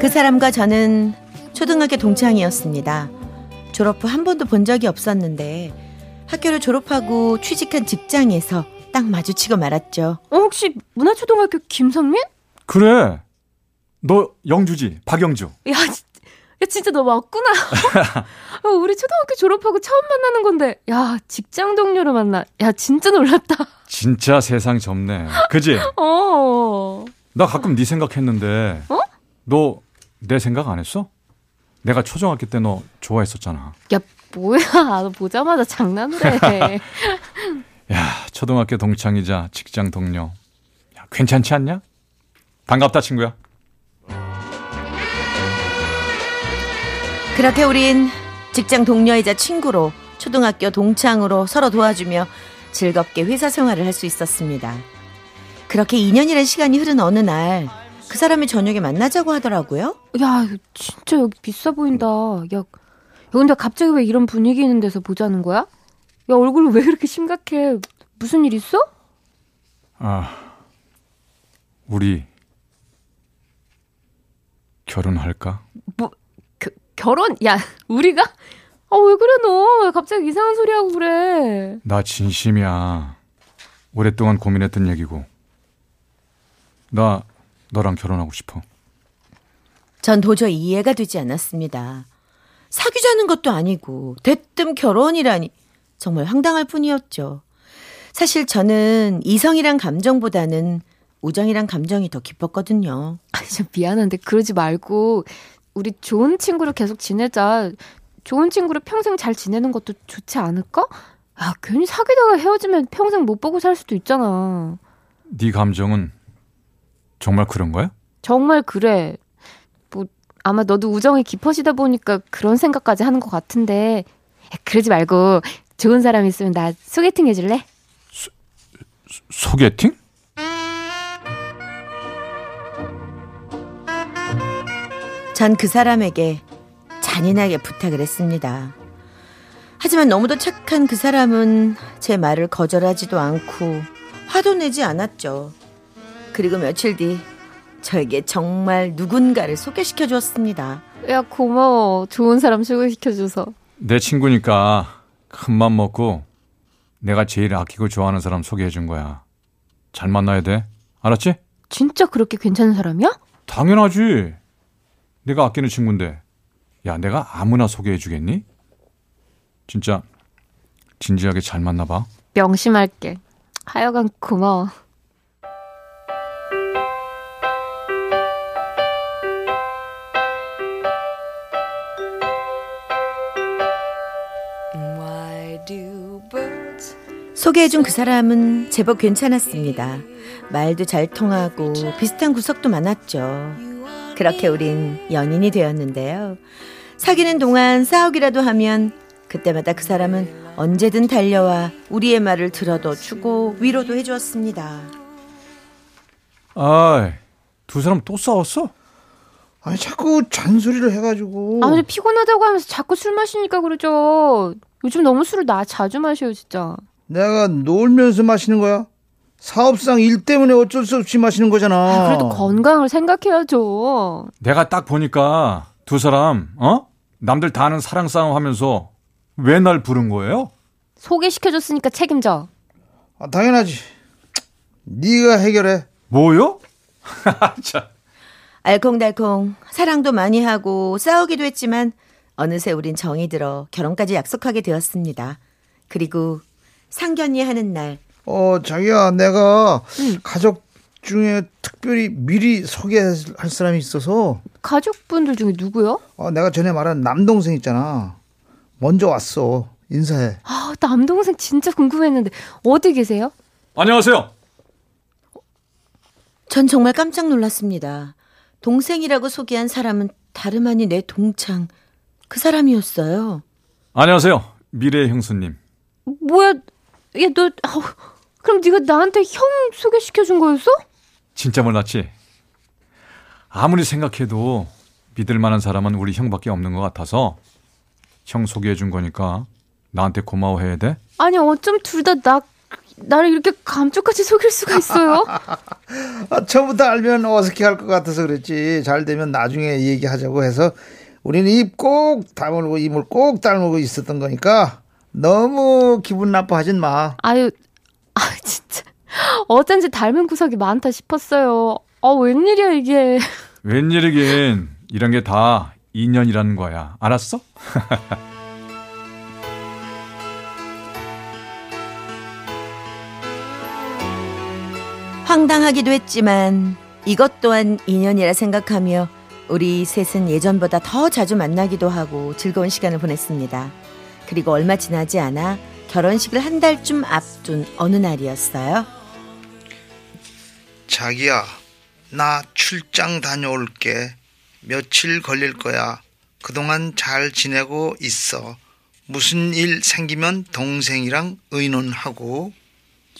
그 사람과 저는 초등학교 동창이었습니다. 졸업 후 한 번도 본 적이 없었는데 학교를 졸업하고 취직한 직장에서 딱 마주치고 말았죠. 어, 혹시 문화초등학교 김성민? 그래. 너 영주지, 박영주. 야, 야 진짜 너 맞구나. 어, 우리 초등학교 졸업하고 처음 만나는 건데, 야 직장 동료로 만나. 야 진짜 놀랐다. 진짜 세상 좁네. 그지? 어. 나 가끔 네 생각했는데. 어? 너 내 생각 안 했어? 내가 초등학교 때 너 좋아했었잖아. 야 뭐야? 너 보자마자 장난을 해. 야 초등학교 동창이자 직장 동료. 야, 괜찮지 않냐? 반갑다 친구야. 그렇게 우린 직장 동료이자 친구로 초등학교 동창으로 서로 도와주며 즐겁게 회사 생활을 할 수 있었습니다. 그렇게 2년이라는 시간이 흐른 어느 날 그 사람이 저녁에 만나자고 하더라고요. 야 진짜 여기 비싸 보인다. 야, 야 근데 갑자기 왜 이런 분위기 있는 데서 보자는 거야? 야 얼굴 왜 이렇게 심각해? 무슨 일 있어? 아 우리 결혼할까? 뭐 겨, 결혼? 야 우리가? 아 왜 그래 너? 왜 갑자기 이상한 소리 하고 그래? 나 진심이야. 오랫동안 고민했던 얘기고. 나 너랑 결혼하고 싶어. 전 도저히 이해가 되지 않았습니다. 사귀자는 것도 아니고 대뜸 결혼이라니 정말 황당할 뿐이었죠. 사실 저는 이성이란 감정보다는 우정이란 감정이 더 깊었거든요. 아니 좀 미안한데 그러지 말고 우리 좋은 친구로 계속 지내자. 좋은 친구로 평생 잘 지내는 것도 좋지 않을까? 아 괜히 사귀다가 헤어지면 평생 못 보고 살 수도 있잖아. 네 감정은 정말 그런 거야? 정말 그래. 뭐 아마 너도 우정이 깊어지다 보니까 그런 생각까지 하는 것 같은데 야, 그러지 말고 좋은 사람 있으면 나 소개팅 해줄래? 소개팅? 전 그 사람에게 잔인하게 부탁을 했습니다. 하지만 너무도 착한 그 사람은 제 말을 거절하지도 않고 화도 내지 않았죠. 그리고 며칠 뒤 저에게 정말 누군가를 소개시켜 주었습니다. 야 고마워. 좋은 사람 소개시켜 줘서. 내 친구니까 큰 맘 먹고 내가 제일 아끼고 좋아하는 사람 소개해 준 거야. 잘 만나야 돼. 알았지? 진짜 그렇게 괜찮은 사람이야? 당연하지. 내가 아끼는 친구인데. 야, 내가 아무나 소개해 주겠니? 진짜 진지하게 잘 만나 봐. 명심할게. 하여간 고마워. 소개해준 그 사람은 제법 괜찮았습니다. 말도 잘 통하고 비슷한 구석도 많았죠. 그렇게 우린 연인이 되었는데요. 사귀는 동안 싸우기라도 하면 그때마다 그 사람은 언제든 달려와 우리의 말을 들어도 주고 위로도 해주었습니다. 아이, 두 사람 또 싸웠어? 아니 자꾸 잔소리를 해가지고 아, 근데 피곤하다고 하면서 자꾸 술 마시니까 그러죠. 요즘 너무 술을 나 자주 마셔요, 진짜. 내가 놀면서 마시는 거야? 사업상 일 때문에 어쩔 수 없이 마시는 거잖아. 아, 그래도 건강을 생각해야죠. 내가 딱 보니까 두 사람, 어? 남들 다 아는 사랑 싸움 하면서 왜 날 부른 거예요? 소개시켜줬으니까 책임져. 아, 당연하지. 네가 해결해. 뭐요? 자, 알콩달콩 사랑도 많이 하고 싸우기도 했지만 어느새 우린 정이 들어 결혼까지 약속하게 되었습니다. 그리고 상견례 하는 날 어 자기야 내가 가족 중에 특별히 미리 소개할 사람이 있어서 가족분들 중에 누구요? 어, 내가 전에 말한 남동생 있잖아. 먼저 왔어. 인사해. 아, 남동생 진짜 궁금했는데 어디 계세요? 안녕하세요. 전 정말 깜짝 놀랐습니다. 동생이라고 소개한 사람은 다름 아닌 내 동창 그 사람이었어요. 안녕하세요. 미래의 형수님. 뭐야? 야, 너 그럼 네가 나한테 형 소개시켜 준 거였어? 진짜 몰랐지? 아무리 생각해도 믿을 만한 사람은 우리 형밖에 없는 것 같아서 형 소개해 준 거니까 나한테 고마워해야 돼? 아니, 어쩜 둘 다 나 나를 이렇게 감쪽같이 속일 수가 있어요? 아, 처음부터 알면 어색해 할 것 같아서 그랬지. 잘 되면 나중에 얘기하자고 해서 우리는 입 꼭 다물고 입을 꼭 다물고 있었던 거니까 너무 기분 나빠하진 마. 아유, 아 진짜 어쩐지 닮은 구석이 많다 싶었어요. 아 웬일이야 이게? 웬일이긴 이런 게 다 인연이라는 거야. 알았어? 황당하기도 했지만 이것 또한 인연이라 생각하며 우리 셋은 예전보다 더 자주 만나기도 하고 즐거운 시간을 보냈습니다. 그리고 얼마 지나지 않아 결혼식을 한 달쯤 앞둔 어느 날이었어요. 자기야, 나 출장 다녀올게. 며칠 걸릴 거야. 그동안 잘 지내고 있어. 무슨 일 생기면 동생이랑 의논하고.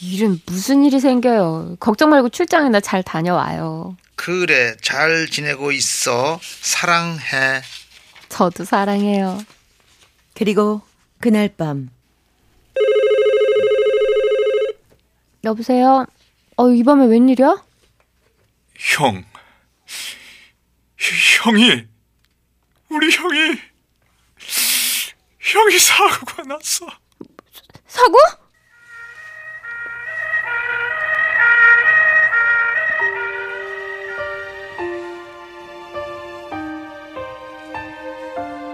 일은 무슨 일이 생겨요? 걱정 말고 출장이나 잘 다녀와요. 그래, 잘 지내고 있어. 사랑해. 저도 사랑해요. 그리고 그날 밤 여보세요? 어, 이 밤에 웬일이야? 형. 형이 우리 형이 형이 사고가 났어. 사고?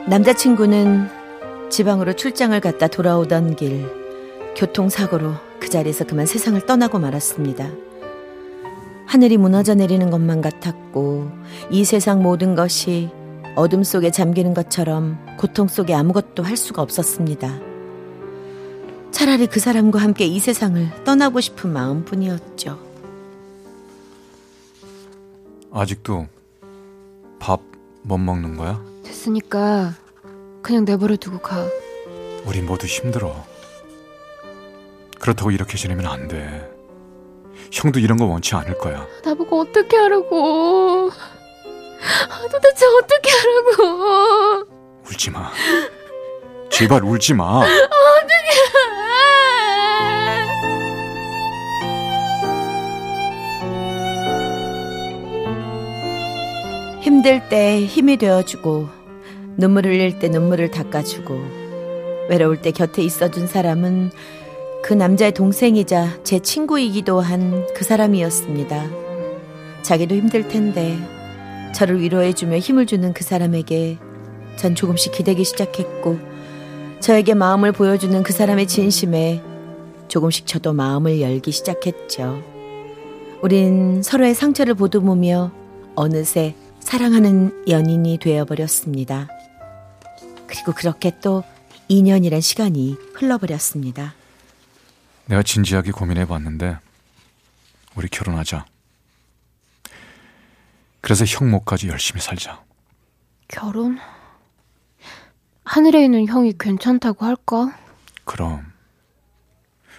남자친구는 지방으로 출장을 갔다 돌아오던 길 교통사고로 그 자리에서 그만 세상을 떠나고 말았습니다. 하늘이 무너져 내리는 것만 같았고 이 세상 모든 것이 어둠 속에 잠기는 것처럼 고통 속에 아무것도 할 수가 없었습니다. 차라리 그 사람과 함께 이 세상을 떠나고 싶은 마음뿐이었죠. 아직도 밥 못 먹는 거야? 됐으니까 그냥 내버려 두고 가. 우리 모두 힘들어. 그렇다고 이렇게 지내면 안 돼. 형도 이런 거 원치 않을 거야. 나보고 어떻게 하라고. 아, 도대체 어떻게 하라고. 울지 마. 제발 울지 마. 힘들 때 힘이 되어주고 눈물 흘릴 때 눈물을 닦아주고 외로울 때 곁에 있어준 사람은 그 남자의 동생이자 제 친구이기도 한 그 사람이었습니다. 자기도 힘들 텐데 저를 위로해주며 힘을 주는 그 사람에게 전 조금씩 기대기 시작했고 저에게 마음을 보여주는 그 사람의 진심에 조금씩 저도 마음을 열기 시작했죠. 우린 서로의 상처를 보듬으며 어느새 사랑하는 연인이 되어버렸습니다. 그리고 그렇게 또 2년이란 시간이 흘러버렸습니다. 내가 진지하게 고민해 봤는데 우리 결혼하자. 그래서 형 목까지 열심히 살자. 결혼? 하늘에 있는 형이 괜찮다고 할까? 그럼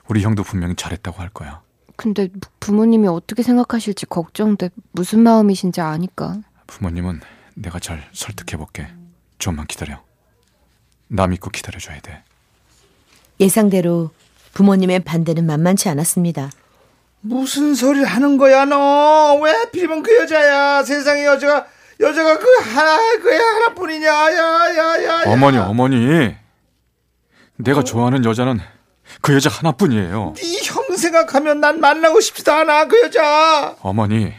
우리 형도 분명히 잘했다고 할 거야. 근데 부- 부모님이 어떻게 생각하실지 걱정돼. 무슨 마음이신지 아니까. 부모님은 내가 잘 설득해 볼게. 좀만 기다려. 나 믿고 기다려줘야 돼. 예상대로 부모님의 반대는 만만치 않았습니다. 무슨 소리를 하는 거야, 너? 왜 하필이면 그 여자야? 세상에 여자가, 여자가 그 하나, 그 하나뿐이냐? 야, 야, 야. 야. 어머니, 어머니. 내가 좋아하는 여자는 그 여자 하나뿐이에요. 네 형 생각하면 난 만나고 싶지도 않아, 그 여자. 어머니,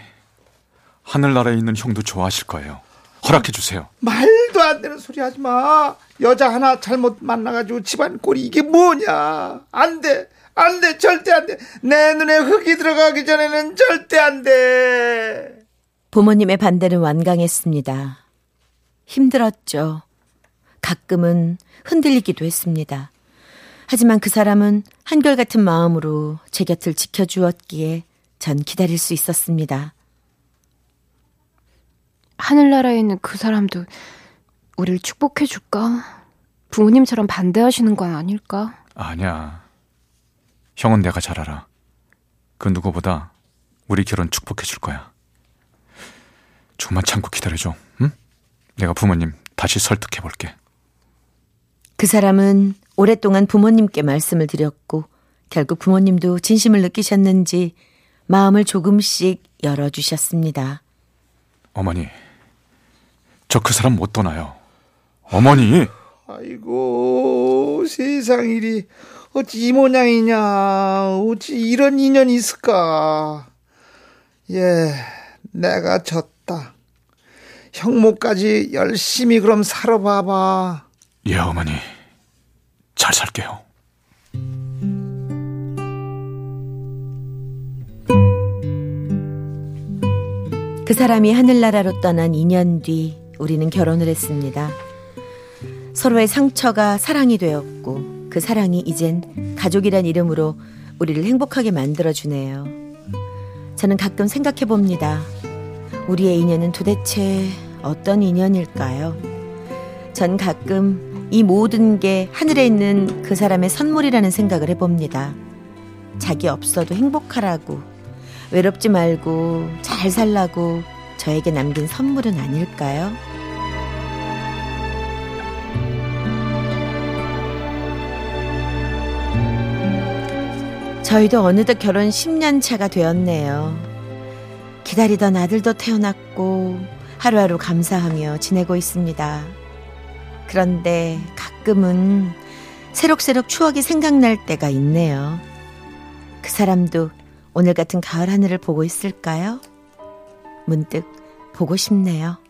하늘나라에 있는 형도 좋아하실 거예요. 허락해 주세요. 말도 안 되는 소리 하지 마. 여자 하나 잘못 만나가지고 집안 꼴이 이게 뭐냐. 안 돼. 안 돼. 절대 안 돼. 내 눈에 흙이 들어가기 전에는 절대 안 돼. 부모님의 반대는 완강했습니다. 힘들었죠. 가끔은 흔들리기도 했습니다. 하지만 그 사람은 한결같은 마음으로 제 곁을 지켜주었기에 전 기다릴 수 있었습니다. 하늘나라에 있는 그 사람도 우리를 축복해 줄까? 부모님처럼 반대하시는 건 아닐까? 아니야. 형은 내가 잘 알아. 그 누구보다 우리 결혼 축복해 줄 거야. 조금만 참고 기다려줘. 응? 내가 부모님 다시 설득해 볼게. 그 사람은 오랫동안 부모님께 말씀을 드렸고 결국 부모님도 진심을 느끼셨는지 마음을 조금씩 열어주셨습니다. 어머니, 저 그 사람 못 떠나요. 어머니! 아이고 세상 일이 어찌 이 모양이냐 어찌 이런 인연이 있을까 예 내가 졌다 형모까지 열심히 그럼 살아봐봐 예, 어머니. 잘 살게요. 그 사람이 하늘나라로 떠난 2년 뒤 우리는 결혼을 했습니다. 서로의 상처가 사랑이 되었고 그 사랑이 이젠 가족이란 이름으로 우리를 행복하게 만들어주네요. 저는 가끔 생각해 봅니다. 우리의 인연은 도대체 어떤 인연일까요? 전 가끔 이 모든 게 하늘에 있는 그 사람의 선물이라는 생각을 해봅니다. 자기 없어도 행복하라고, 외롭지 말고 잘 살라고 저에게 남긴 선물은 아닐까요? 저희도 어느덧 결혼 10년 차가 되었네요. 기다리던 아들도 태어났고 하루하루 감사하며 지내고 있습니다. 그런데 가끔은 새록새록 추억이 생각날 때가 있네요. 그 사람도 오늘 같은 가을 하늘을 보고 있을까요? 문득 보고 싶네요.